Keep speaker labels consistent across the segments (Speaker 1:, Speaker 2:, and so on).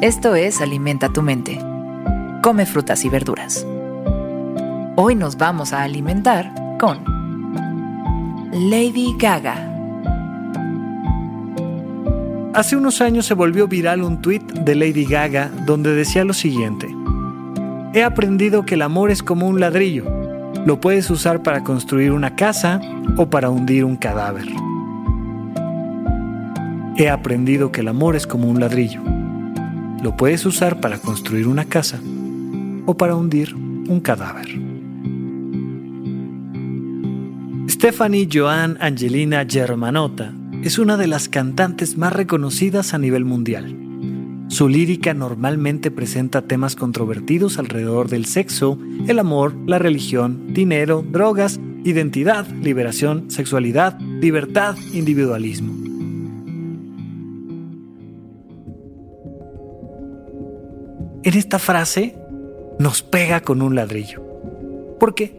Speaker 1: Esto es Alimenta tu mente. Come frutas y verduras. Hoy nos vamos a alimentar con Lady Gaga.
Speaker 2: Hace unos años se volvió viral un tuit de Lady Gaga donde decía lo siguiente. He aprendido que el amor es como un ladrillo. Lo puedes usar para construir una casa o para hundir un cadáver. He aprendido que el amor es como un ladrillo. Lo puedes usar para construir una casa o para hundir un cadáver. Stephanie Joan Angelina Germanotta es una de las cantantes más reconocidas a nivel mundial. Su lírica normalmente presenta temas controvertidos alrededor del sexo, el amor, la religión, dinero, drogas, identidad, liberación, sexualidad, libertad, individualismo. En esta frase nos pega con un ladrillo. ¿Por qué?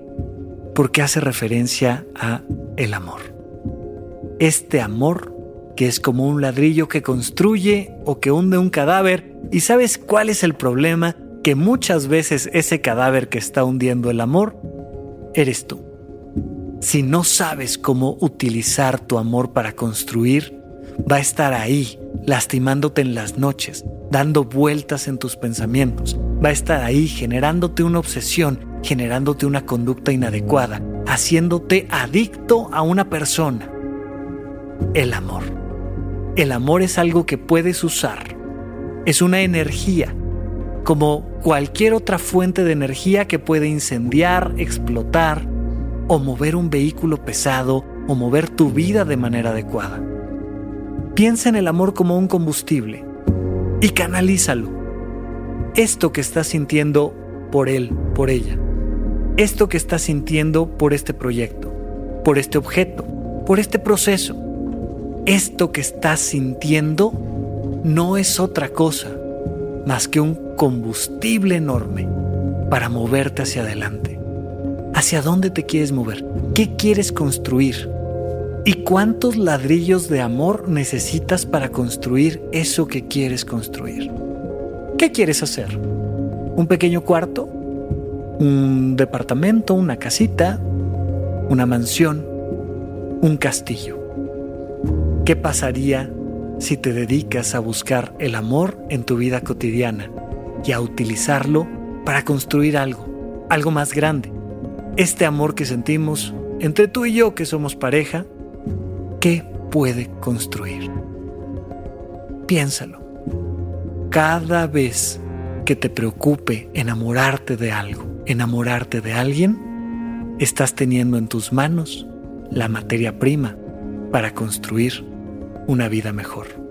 Speaker 2: Porque hace referencia a el amor. Este amor que es como un ladrillo que construye o que hunde un cadáver. ¿Y sabes cuál es el problema? Que muchas veces ese cadáver que está hundiendo el amor eres tú. Si no sabes cómo utilizar tu amor para construir, va a estar ahí, lastimándote en las noches, dando vueltas en tus pensamientos. Va a estar ahí generándote una obsesión, generándote una conducta inadecuada, haciéndote adicto a una persona. El amor. El amor es algo que puedes usar. Es una energía, como cualquier otra fuente de energía que puede incendiar, explotar o mover un vehículo pesado o mover tu vida de manera adecuada. Piensa en el amor como un combustible y canalízalo. Esto que estás sintiendo por él, por ella. Esto que estás sintiendo por este proyecto, por este objeto, por este proceso. Esto que estás sintiendo no es otra cosa más que un combustible enorme para moverte hacia adelante. ¿Hacia dónde te quieres mover? ¿Qué quieres construir? ¿Y cuántos ladrillos de amor necesitas para construir eso que quieres construir? ¿Qué quieres hacer? ¿Un pequeño cuarto? ¿Un departamento? ¿Una casita? ¿Una mansión? ¿Un castillo? ¿Qué pasaría si te dedicas a buscar el amor en tu vida cotidiana y a utilizarlo para construir algo, algo más grande? Este amor que sentimos entre tú y yo que somos pareja, ¿qué puede construir? Piénsalo. Cada vez que te preocupe enamorarte de algo, enamorarte de alguien, estás teniendo en tus manos la materia prima para construir una vida mejor.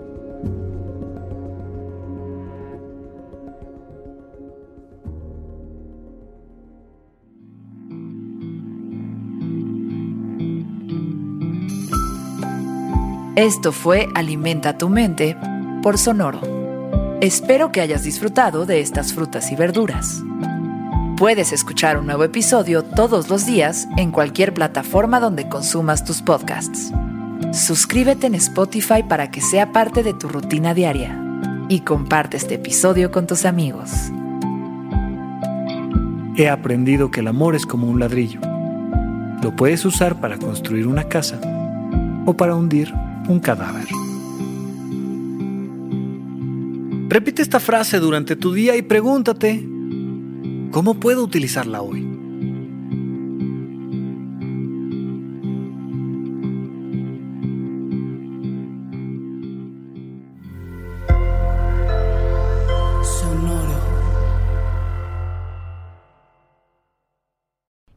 Speaker 1: Esto fue Alimenta tu mente por Sonoro. Espero que hayas disfrutado de estas frutas y verduras. Puedes escuchar un nuevo episodio todos los días en cualquier plataforma donde consumas tus podcasts. Suscríbete en Spotify para que sea parte de tu rutina diaria y comparte este episodio con tus amigos.
Speaker 2: He aprendido que el amor es como un ladrillo. Lo puedes usar para construir una casa o para hundir un cadáver. Repite esta frase durante tu día y pregúntate, ¿cómo puedo utilizarla hoy?